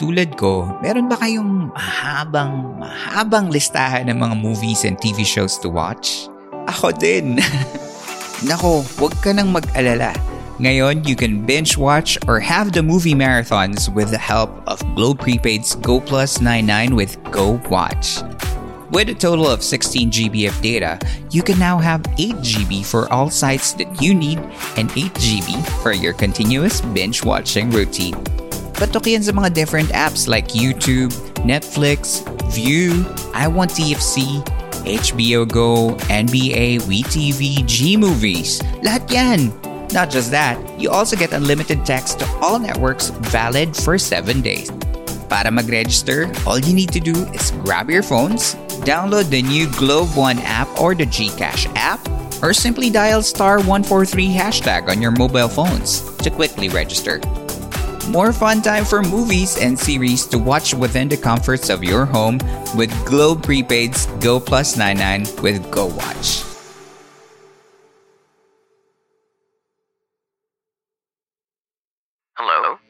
Tulad ko, meron ba kayong mahabang, mahabang listahan ng mga movies and TV shows to watch? Ako din. Nako, huwag ka nang mag-alala. Ngayon, you can binge watch or have the movie marathons with the help of Globe Prepaid's Go Plus 99 with Go Watch. With a total of 16 GB of data, you can now have 8 GB for all sites that you need and 8 GB for your continuous binge watching routine. Patok yan sa mga different apps like YouTube, Netflix, View, I Want TFC, HBO Go, NBA, WeTV, G-Movies. Lahat yan! Not just that, you also get unlimited text to all networks valid for 7 days. Para mag-register, all you need to do is grab your phones, download the new Globe One app or the GCash app, or simply dial star 143 hashtag on your mobile phones to quickly register. More fun time for movies and series to watch within the comforts of your home with Globe Prepaid's Go Plus 99 with Go Watch. Hello?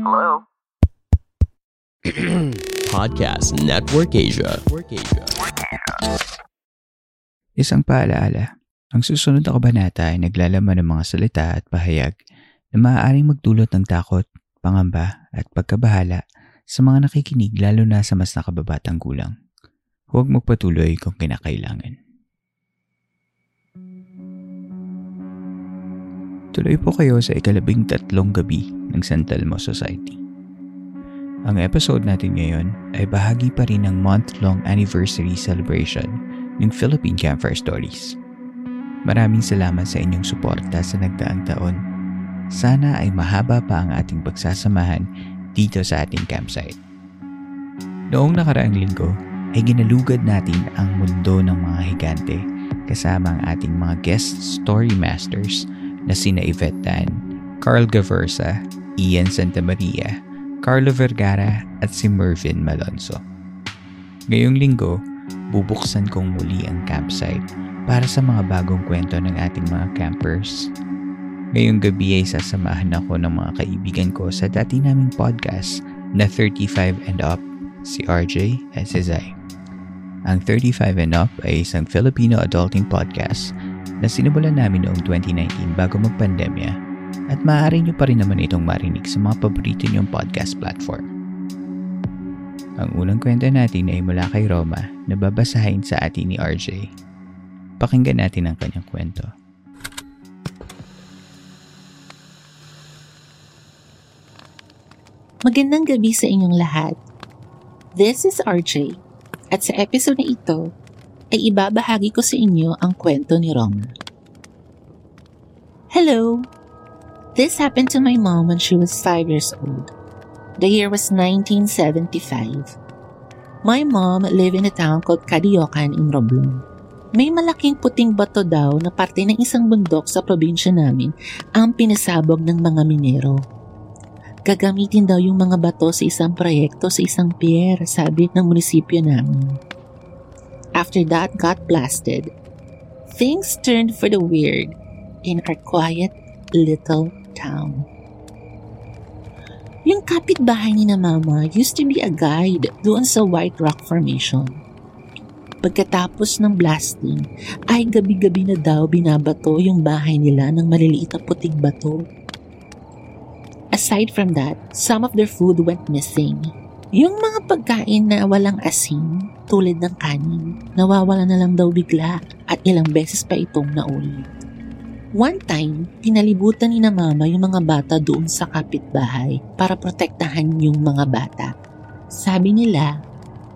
Hello? Podcast Network Asia. Network Asia. Isang paalaala, ang susunod na kabanata ay naglalaman ng mga salita at pahayag na maaaring magdulot ng takot, pangamba at pagkabahala sa mga nakikinig lalo na sa mas nakababatang gulang. Huwag magpatuloy kung kinakailangan. Tuloy po kayo sa ikalabing tatlong gabi ng San Telmo Society. Ang episode natin ngayon ay bahagi pa rin ng month-long anniversary celebration ng Philippine Campfire Stories. Maraming salamat sa inyong suporta sa nagdaang taon. Sana ay mahaba pa ang ating pagsasamahan dito sa ating campsite. Noong nakaraang linggo ay ginalugad natin ang mundo ng mga higante kasama ang ating mga guest story masters na sina Yvette Tan, Carl Gaversa, Ian Santamaria, Carlo Vergara at si Mervin Malonzo. Ngayong linggo, bubuksan kong muli ang campsite para sa mga bagong kwento ng ating mga campers. Ngayong gabi ay sasamahan ako ng mga kaibigan ko sa dati naming podcast na 35 and Up, si RJ at si Zai. Ang 35 and Up ay isang Filipino adulting podcast na sinimulan namin noong 2019 bago magpandemya at maaari nyo pa rin naman itong marinig sa mga paborito nyong podcast platform. Ang unang kwento natin ay mula kay Roma na babasahin sa atin ni RJ. Pakinggan natin ang kanyang kwento. Magandang gabi sa inyong lahat. This is RJ at sa episode na ito ay ibabahagi ko sa inyo ang kwento ni Roma. Hello! This happened to my mom when she was 5 years old. The year was 1975. My mom lived in a town called Cadiocan in Roblon. May malaking puting bato daw na parte ng isang bundok sa probinsya namin ang pinasabog ng mga minero. Gagamitin daw yung mga bato sa isang proyekto sa isang pier, sabi ng munisipyo namin. After that got blasted, things turned for the weird in our quiet little town. Yung kapitbahay ni na mama used to be a guide doon sa White Rock Formation. Pagkatapos ng blasting, ay gabi-gabi na daw binabato yung bahay nila ng maliliit na puting bato. Aside from that, some of their food went missing. Yung mga pagkain na walang asin, tulad ng kanin, nawawala na lang daw bigla at ilang beses pa itong naulit. One time, pinalibutan ni na mama yung mga bata doon sa kapitbahay para protektahan yung mga bata. Sabi nila,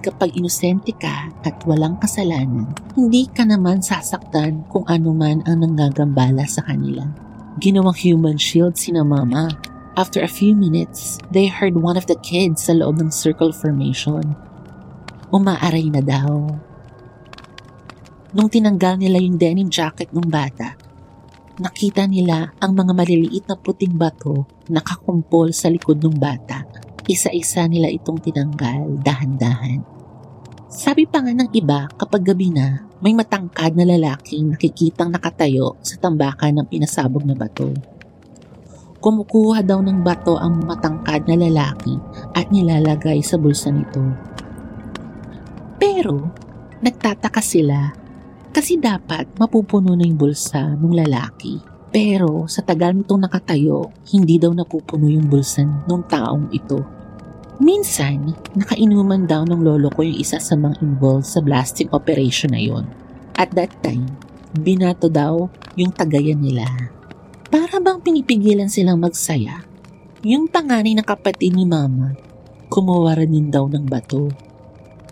kapag inosente ka at walang kasalanan, hindi ka naman sasaktan kung ano man ang nanggagambala sa kanila. Ginawang human shield si na mama. After a few minutes, they heard one of the kids sa loob ng circle formation. Umaaray na daw. Nung tinanggal nila yung denim jacket ng bata, nakita nila ang mga maliliit na puting bato nakakumpol sa likod ng bata. Isa-isa nila itong tinanggal dahan-dahan. Sabi pa nga ng iba kapag gabi na, may matangkad na lalaking nakikitang nakatayo sa tambakan ng pinasabog na bato. Kumukuha daw ng bato ang matangkad na lalaki at nilalagay sa bulsa nito. Pero, nagtataka sila kasi dapat mapupuno na yung bulsa ng lalaki. Pero sa tagal nitong nakatayo, hindi daw napupuno yung bulsa ng taong ito. Minsan, nakainuman daw ng lolo ko yung isa sa mga involved sa blasting operation na yon. At that time, binato daw yung tagayan nila. Para bang pinipigilan silang magsaya? Yung panganay na kapatid ni mama, kumuha rin daw ng bato.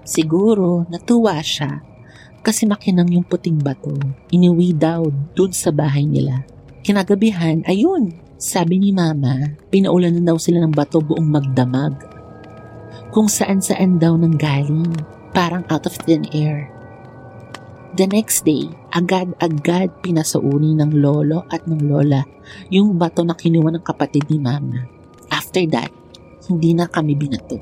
Siguro natuwa siya kasi makinang yung puting bato. Iniwi daw dun sa bahay nila. Kinagabihan, ayun, sabi ni mama, pinaulan na daw sila ng bato buong magdamag. Kung saan-saan daw nang galing, parang out of thin air. The next day, agad-agad pinasauni ng lolo at ng lola yung bato na kinuha ng kapatid ni mama. After that, hindi na kami binato.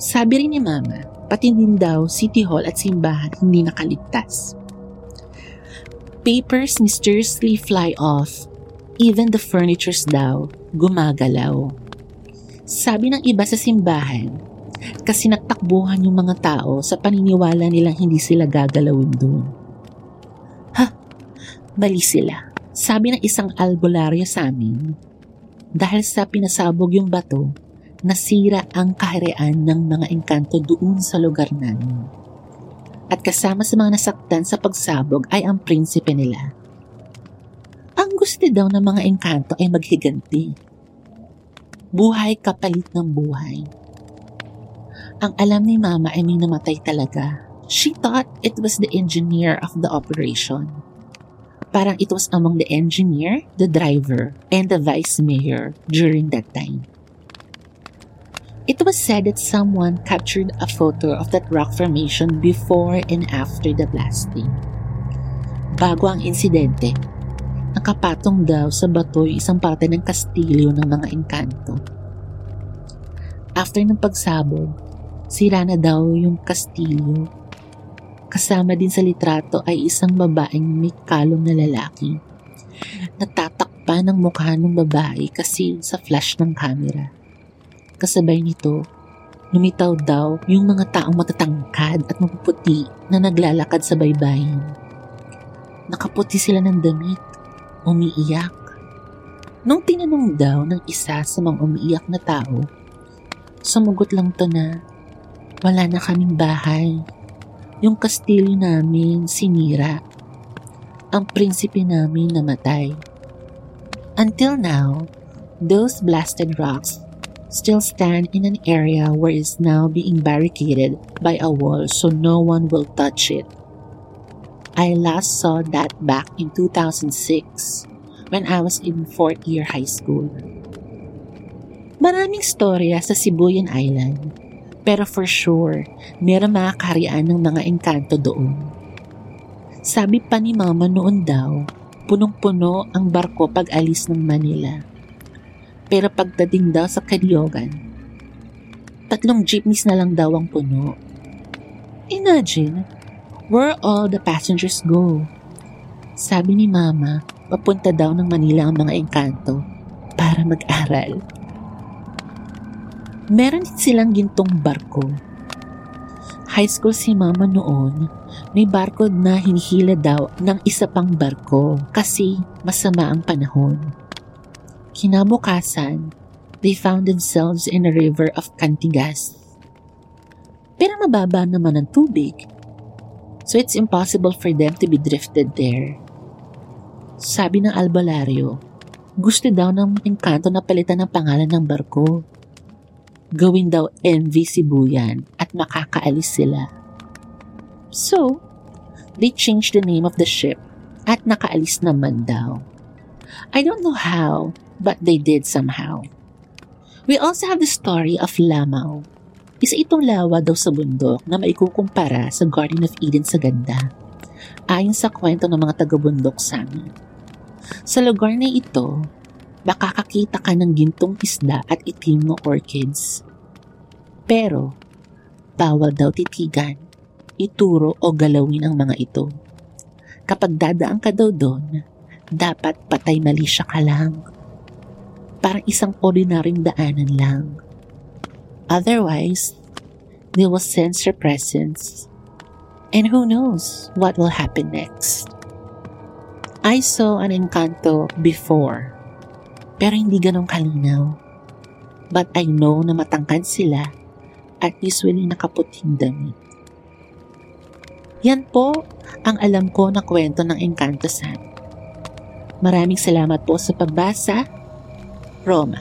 Sabi rin ni mama, pati din daw City Hall at simbahan hindi nakaligtas papers mysteriously fly off. Even the furnitures daw gumagalaw. Sabi ng iba sa simbahan, kasi nagtakbuhan yung mga tao sa paniniwala nilang hindi sila gagalawin doon. Ha, mali sila. Sabi ng isang albularyo sa amin, dahil sa pinasabog yung bato, nasira ang kaharian ng mga engkanto doon sa lugar namin at kasama sa mga nasaktan sa pagsabog ay ang prinsipe nila. Ang gusto daw ng mga engkanto ay maghiganti. Buhay kapalit ng buhay. Ang alam ni mama ay may namatay talaga. She thought it was the engineer of the operation. Parang it was among the engineer, the driver, and the vice mayor during that time. It was said that someone captured a photo of that rock formation before and after the blasting. Bago ang insidente, nakapatong daw sa bato yung isang parte ng kastilyo ng mga engkanto. After ng pagsabog, sira na daw yung kastilyo. Kasama din sa litrato ay isang babaeng may kalong na lalaki. Natatakpan ng mukha ng babae kasi sa flash ng camera. Kasabay nito, lumitaw daw yung mga taong matatangkad at mapuputi na naglalakad sa baybayin. Nakaputi sila ng damit, umiiyak. Nung tinanong daw ng isa sa mga umiiyak na tao, sumugot lang to na, wala na kaming bahay. Yung kastilyo namin sinira. Ang prinsipe namin namatay. Until now, those blasted rocks still stand in an area where it's now being barricaded by a wall so no one will touch it. I last saw that back in 2006 when I was in 4th year high school. Maraming storya sa Sibuyan Island, pero for sure, meron mga ng mga engkanto doon. Sabi pa ni mama noon daw, punong-puno ang barko pag alis ng Manila pero pagdating daw sa Kalyogan, tatlong jeepneys na lang daw ang puno. Imagine, where all the passengers go. Sabi ni Mama, papunta daw ng Manila ang mga engkanto para mag-aral. Meron silang gintong barko. High school si Mama noon, may barko na hinihila daw ng isa pang barko kasi masama ang panahon. Kinabukasan, they found themselves in a river of Cantigas. Pero mababa naman ang tubig, so it's impossible for them to be drifted there. Sabi ng albalaryo, gusto daw ng engkanto na palitan ng pangalan ng barko. Gawin daw MV Sibuyan at makakaalis sila. So, they changed the name of the ship at nakaalis naman daw. I don't know how, but they did somehow. We also have the story of Lamau. Isa itong lawa daw sa bundok na maikukumpara sa Garden of Eden sa ganda. Ayon sa kwento ng mga taga-bundok sa amin. Sa lugar na ito, makakakita ka ng gintong isda at itim na orchids. Pero, bawal daw titigan, ituro o galawin ang mga ito. Kapag dadaan ka daw doon, dapat patay mali siya ka lang. Parang isang ordinaryong daanan lang. Otherwise, they will sense your presence. And who knows what will happen next. I saw an Encanto before pero hindi ganong kalinaw. But I know na matangkad sila at usually nakaputing damit. Yan po ang alam ko na kwento ng Encanto San. Maraming salamat po sa pagbasa. Roma.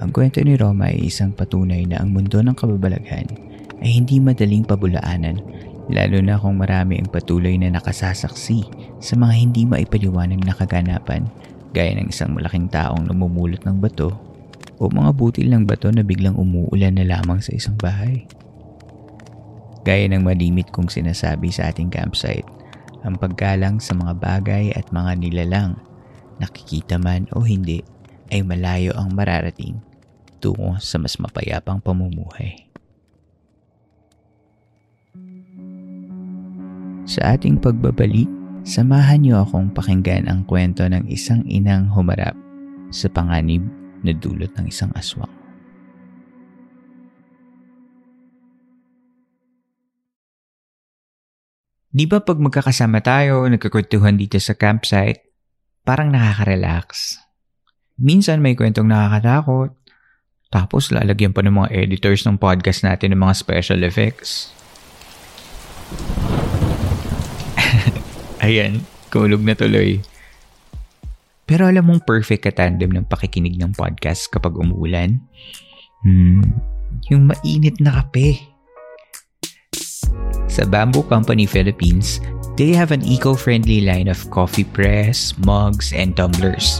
Ang kwento ni Roma ay isang patunay na ang mundo ng kababalaghan ay hindi madaling pabulaanan lalo na kung marami ang patuloy na nakasasaksi sa mga hindi maipaliwanag na kaganapan gaya ng isang malaking taong namumulot ng bato o mga butil ng bato na biglang umuulan na lamang sa isang bahay. Gaya ng malimit kong sinasabi sa ating campsite, ang paggalang sa mga bagay at mga nilalang, nakikita man o hindi, ay malayo ang mararating tungo sa mas mapayapang pamumuhay. Sa ating pagbabalik, samahan niyo akong pakinggan ang kwento ng isang inang humarap sa panganib na dulot ng isang aswang. Di ba pag magkakasama tayo, nagkakwentuhan dito sa campsite, parang nakaka-relax. Minsan may kwentong nakakatakot, tapos lalagyan pa ng mga editors ng podcast natin ng mga special effects. Ayan, kulog na tuloy. Pero alam mong perfect katandem ng pakikinig ng podcast kapag umuulan? Hmm, yung mainit na kape sa Bamboo Company Philippines, they have an eco-friendly line of coffee press, mugs, and tumblers.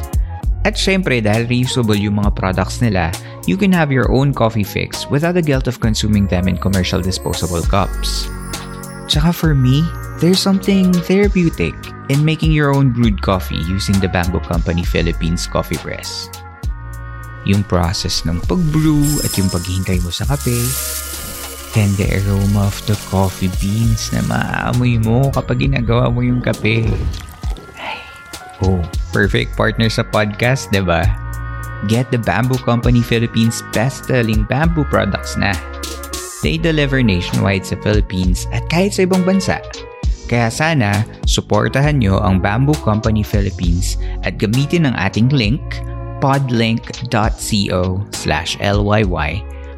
At syempre dahil reusable yung mga products nila, you can have your own coffee fix without the guilt of consuming them in commercial disposable cups. Tsaka for me, there's something therapeutic in making your own brewed coffee using the Bamboo Company Philippines coffee press. Yung process ng pag-brew at yung paghihintay mo sa kape, and the aroma of the coffee beans na maaamoy mo kapag ginagawa mo yung kape. Oh, perfect partner sa podcast, di ba? Get the Bamboo Company Philippines best-selling bamboo products na. They deliver nationwide sa Philippines at kahit sa ibang bansa. Kaya sana, suportahan nyo ang Bamboo Company Philippines at gamitin ang ating link podlink.co slash LYY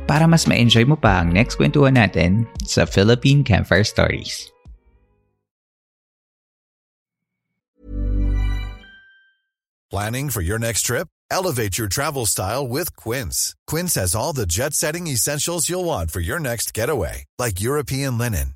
para mas ma-enjoy mo pa ang next kwentuhan natin sa Philippine Campfire Stories. Planning for your next trip? Elevate your travel style with Quince. Quince has all the jet-setting essentials you'll want for your next getaway, like European linen,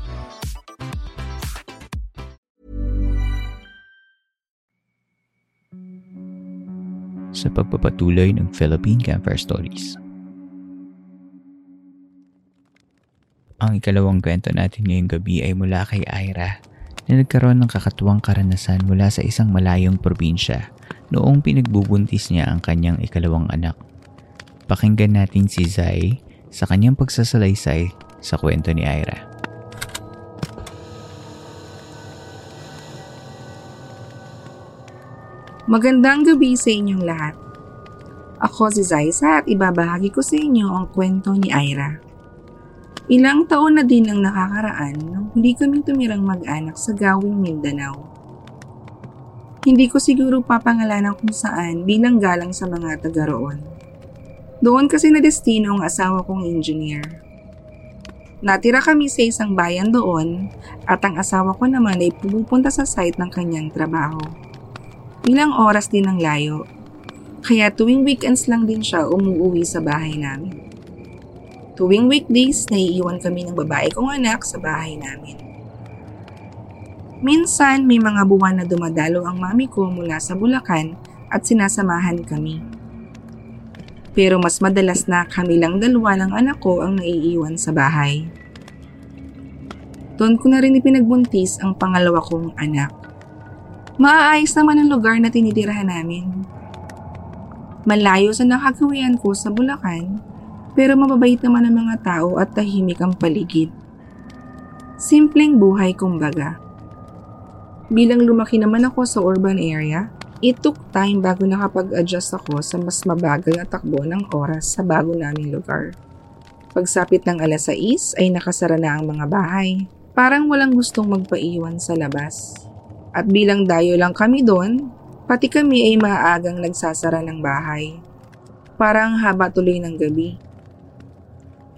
Sa pagpapatuloy ng Philippine Campfire Stories. Ang ikalawang kwento natin ngayong gabi ay mula kay Ira na nagkaroon ng kakatuwang karanasan mula sa isang malayong probinsya noong pinagbubuntis niya ang kanyang ikalawang anak. Pakinggan natin si Zai sa kanyang pagsasalaysay sa kwento ni Ira. Magandang gabi sa inyong lahat. Ako si Zaisa at ibabahagi ko sa inyo ang kwento ni Ira. Ilang taon na din ang nakakaraan nang huli kaming tumirang mag-anak sa gawing Mindanao. Hindi ko siguro papangalanan kung saan bilang galang sa mga taga roon. Doon kasi na destino ang asawa kong engineer. Natira kami sa isang bayan doon at ang asawa ko naman ay pumupunta sa site ng kanyang trabaho. Ilang oras din ang layo kaya tuwing weekends lang din siya umuwi sa bahay namin. Tuwing weekdays, naiiwan kami ng babae kong anak sa bahay namin. Minsan, may mga buwan na dumadalo ang mami ko mula sa Bulacan at sinasamahan kami. Pero mas madalas na kami lang dalawa ng anak ko ang naiiwan sa bahay. Doon ko na rin ipinagbuntis ang pangalawa kong anak. Maaayos naman ang lugar na tinitirahan namin. Malayo sa nakagawian ko sa Bulacan, pero mababait naman ang mga tao at tahimik ang paligid. Simpleng buhay kumbaga. Bilang lumaki naman ako sa urban area, it took time bago nakapag-adjust ako sa mas mabagal na takbo ng oras sa bago naming lugar. Pagsapit ng alas 6 ay nakasara na ang mga bahay. Parang walang gustong magpaiwan sa labas. At bilang dayo lang kami doon, Pati kami ay maagang nagsasara ng bahay. Parang haba tuloy ng gabi.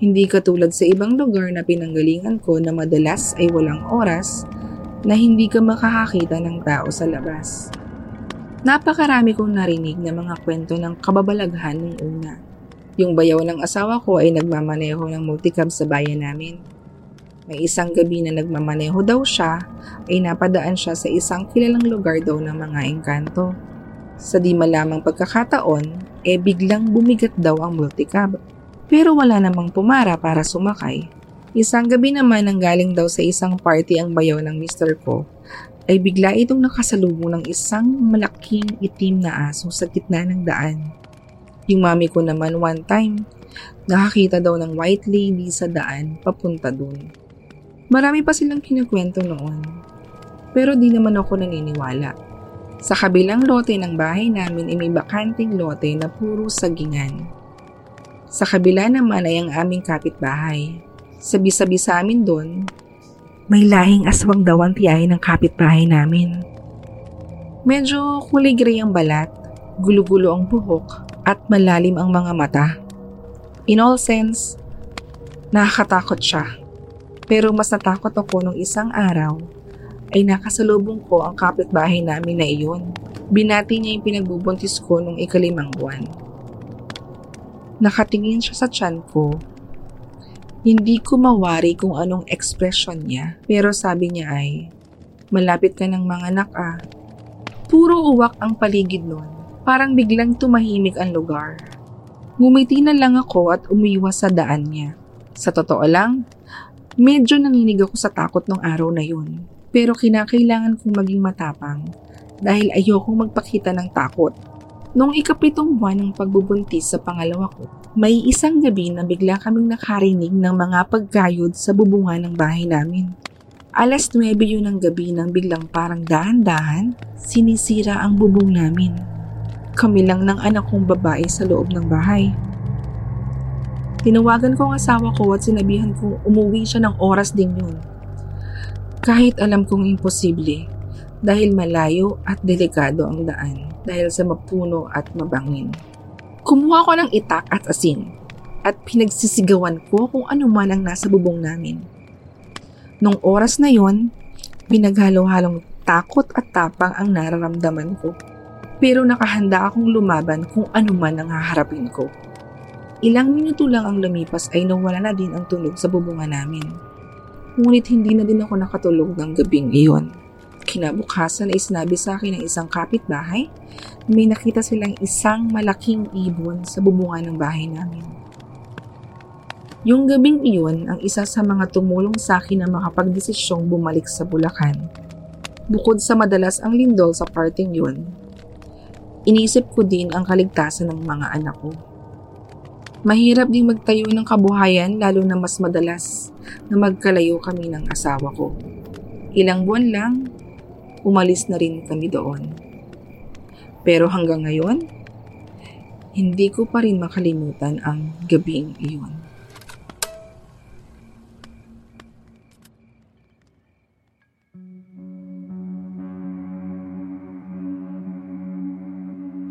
Hindi katulad sa ibang lugar na pinanggalingan ko na madalas ay walang oras na hindi ka makakakita ng tao sa labas. Napakarami kong narinig na mga kwento ng kababalaghan nung una. Yung bayaw ng asawa ko ay nagmamaneho ng multicab sa bayan namin. May isang gabi na nagmamaneho daw siya ay napadaan siya sa isang kilalang lugar daw ng mga engkanto. Sa di malamang pagkakataon, eh biglang bumigat daw ang multicab. Pero wala namang pumara para sumakay. Isang gabi naman nang galing daw sa isang party ang bayaw ng mister ko, ay bigla itong nakasalubong ng isang malaking itim na aso sa gitna ng daan. Yung mami ko naman one time, nakakita daw ng white lady sa daan papunta dun. Marami pa silang kinukwento noon. Pero di naman ako naniniwala. Sa kabilang lote ng bahay namin ay may bakanting lote na puro sagingan. Sa kabila naman ay ang aming kapitbahay. Sabi-sabi sa amin doon, may lahing aswang daw ang tiyahin ng kapitbahay namin. Medyo kulay gray ang balat, gulo-gulo ang buhok, at malalim ang mga mata. In all sense, nakakatakot siya. Pero mas natakot ako nung isang araw ay nakasalubong ko ang kapitbahay namin na iyon. Binati niya yung pinagbubuntis ko nung ikalimang buwan. Nakatingin siya sa tiyan ko. Hindi ko mawari kung anong ekspresyon niya pero sabi niya ay, Malapit ka ng mga anak ah. Puro uwak ang paligid nun. Parang biglang tumahimik ang lugar. Ngumiti na lang ako at umiwas sa daan niya. Sa totoo lang, Medyo nanginig ako sa takot ng araw na yun. Pero kinakailangan kong maging matapang dahil ayokong magpakita ng takot. Noong ikapitong buwan ng pagbubuntis sa pangalawa ko, may isang gabi na bigla kaming nakarinig ng mga pagkayod sa bubungan ng bahay namin. Alas 9 yun ng gabi nang biglang parang dahan-dahan, sinisira ang bubong namin. Kami lang ng anak kong babae sa loob ng bahay. Tinawagan ko ang asawa ko at sinabihan kong umuwi siya ng oras din yun. Kahit alam kong imposible dahil malayo at delikado ang daan dahil sa mapuno at mabangin. Kumuha ko ng itak at asin at pinagsisigawan ko kung ano man ang nasa bubong namin. Nung oras na yon, pinaghalo-halong takot at tapang ang nararamdaman ko. Pero nakahanda akong lumaban kung ano man ang haharapin ko. Ilang minuto lang ang lumipas ay nawala na din ang tulog sa bubungan namin. Ngunit hindi na din ako nakatulog ng gabing iyon. Kinabukasan ay sinabi sa akin ng isang kapitbahay na may nakita silang isang malaking ibon sa bubungan ng bahay namin. Yung gabing iyon ang isa sa mga tumulong sa akin na makapagdesisyong bumalik sa Bulacan Bukod sa madalas ang lindol sa parting yun, inisip ko din ang kaligtasan ng mga anak ko. Mahirap ding magtayo ng kabuhayan lalo na mas madalas na magkalayo kami ng asawa ko. Ilang buwan lang, umalis na rin kami doon. Pero hanggang ngayon, hindi ko pa rin makalimutan ang gabing iyon.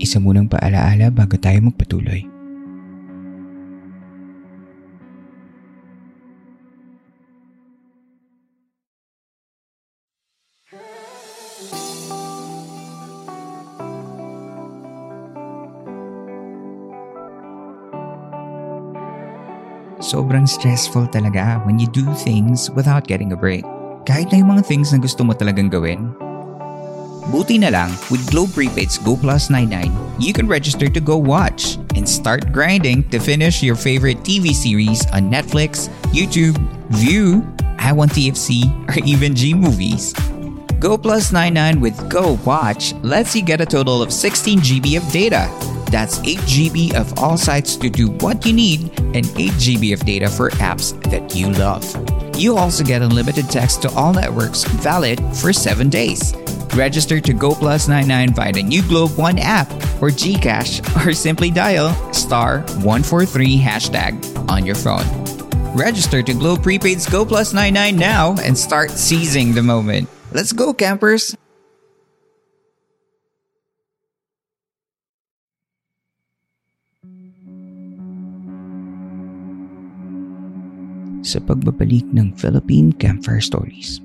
Isa munang paalaala bago tayo magpatuloy. Sobrang stressful talaga when you do things without getting a break. Kahit na yung mga things na gusto mo talagang gawin. Buti na lang, with Globe Prepaid's Go Plus 99, you can register to go watch and start grinding to finish your favorite TV series on Netflix, YouTube, View, I Want TFC, or even G Movies. Go Plus 99 with Go Watch lets you get a total of 16 GB of data. That's 8 GB of all sites to do what you need and 8 GB of data for apps that you love. You also get unlimited text to all networks valid for 7 days. Register to Go Plus 99 via the new Globe One app or GCash or simply dial star 143 hashtag on your phone. Register to Globe Prepaid's Go Plus 99 now and start seizing the moment. Let's go, campers! Sa pagbabalik ng Philippine Campfire Stories.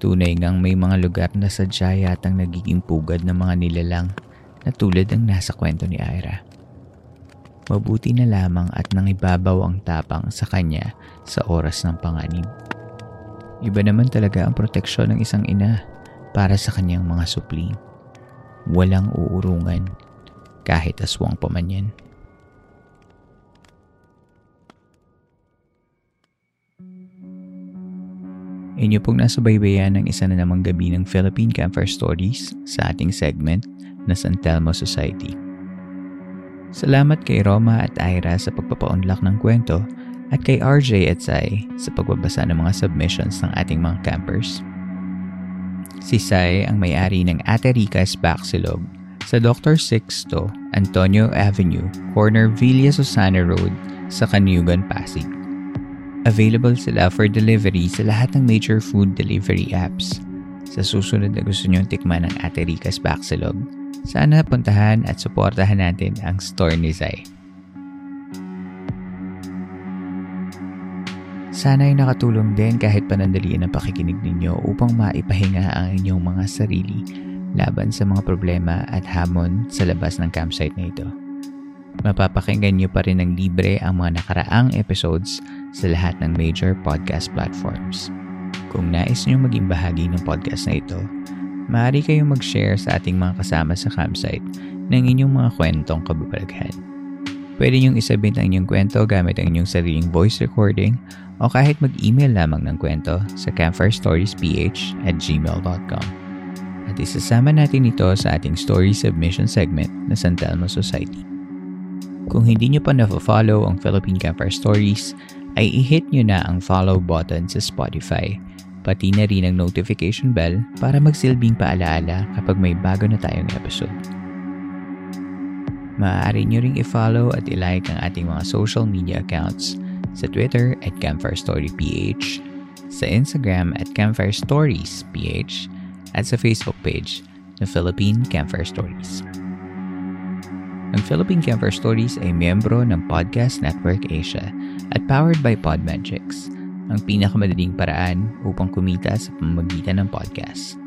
Tunay ngang may mga lugar na sadya yatang nagiging pugad ng mga nilalang na tulad ng nasa kwento ni Ira. Mabuti na lamang at nangibabaw ang tapang sa kanya sa oras ng panganib. Iba naman talaga ang proteksyon ng isang ina para sa kanyang mga supling. Walang uurungan kahit aswang pa man yan. Inyo pong nasa baybayan ng isa na namang gabi ng Philippine Campfire Stories sa ating segment na San Telmo Society. Salamat kay Roma at Ira sa pagpapaunlak ng kwento at kay RJ at Sai sa pagbabasa ng mga submissions ng ating mga campers. Si Sai ang may-ari ng Ate Rica's Baxilog sa Dr. Sixto Antonio Avenue, corner Villa Susana Road sa Kanyugan, Pasig. Available sila for delivery sa lahat ng major food delivery apps. Sa susunod na gusto nyong tikman ng Ate Rica's Baxilog, sana puntahan at suportahan natin ang store ni Zai. Sana ay nakatulong din kahit panandalian ang pakikinig ninyo upang maipahinga ang inyong mga sarili laban sa mga problema at hamon sa labas ng campsite na ito. Mapapakinggan nyo pa rin ng libre ang mga nakaraang episodes sa lahat ng major podcast platforms. Kung nais nyo maging bahagi ng podcast na ito, maaari kayong mag-share sa ating mga kasama sa campsite ng inyong mga kwentong kababalaghan. Pwede nyong isabit ang inyong kwento gamit ang inyong sariling voice recording o kahit mag-email lamang ng kwento sa campfirestoriesph at gmail.com. At isasama natin ito sa ating story submission segment na San Telmo Society. Kung hindi nyo pa na-follow ang Philippine Campfire Stories, ay i-hit nyo na ang follow button sa Spotify, pati na rin ang notification bell para magsilbing paalaala kapag may bago na tayong episode. Maaari nyo ring i-follow at i-like ang ating mga social media accounts sa Twitter at Campfire sa Instagram at Campfire at sa Facebook page na Philippine Campfire Stories. Ang Philippine Campfire Stories ay miyembro ng Podcast Network Asia at powered by Podmetrics, ang pinakamadaling paraan upang kumita sa pamamagitan ng podcast.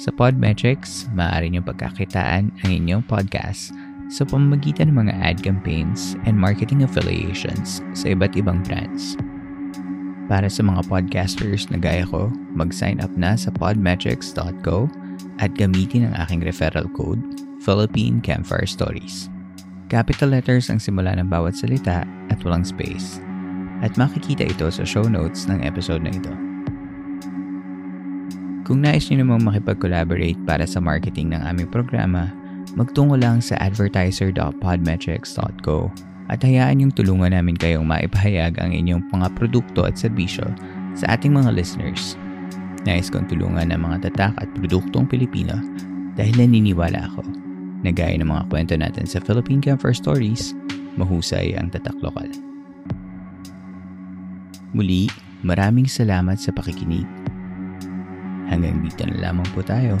Sa Podmetrics, maaari niyong pagkakitaan ang inyong podcast sa pamamagitan ng mga ad campaigns and marketing affiliations sa iba't ibang brands. Para sa mga podcasters na gaya ko, mag-sign up na sa podmetrics.co at gamitin ang aking referral code Philippine Campfire Stories. Capital letters ang simula ng bawat salita at walang space. At makikita ito sa show notes ng episode na ito. Kung nais nyo namang makipag-collaborate para sa marketing ng aming programa, magtungo lang sa advertiser.podmetrics.co at hayaan yung tulungan namin kayong maipahayag ang inyong mga produkto at serbisyo sa ating mga listeners. Nais kong tulungan ng mga tatak at produktong Pilipino dahil naniniwala ako na gaya ng mga kwento natin sa Philippine Camper Stories, mahusay ang tatak lokal. Muli, maraming salamat sa pakikinig. Hanggang dito na lamang po tayo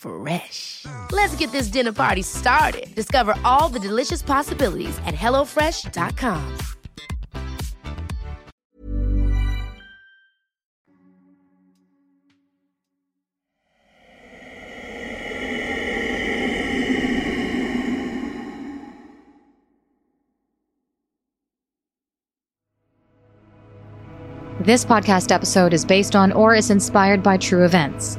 Fresh. Let's get this dinner party started. Discover all the delicious possibilities at hellofresh.com. This podcast episode is based on or is inspired by true events.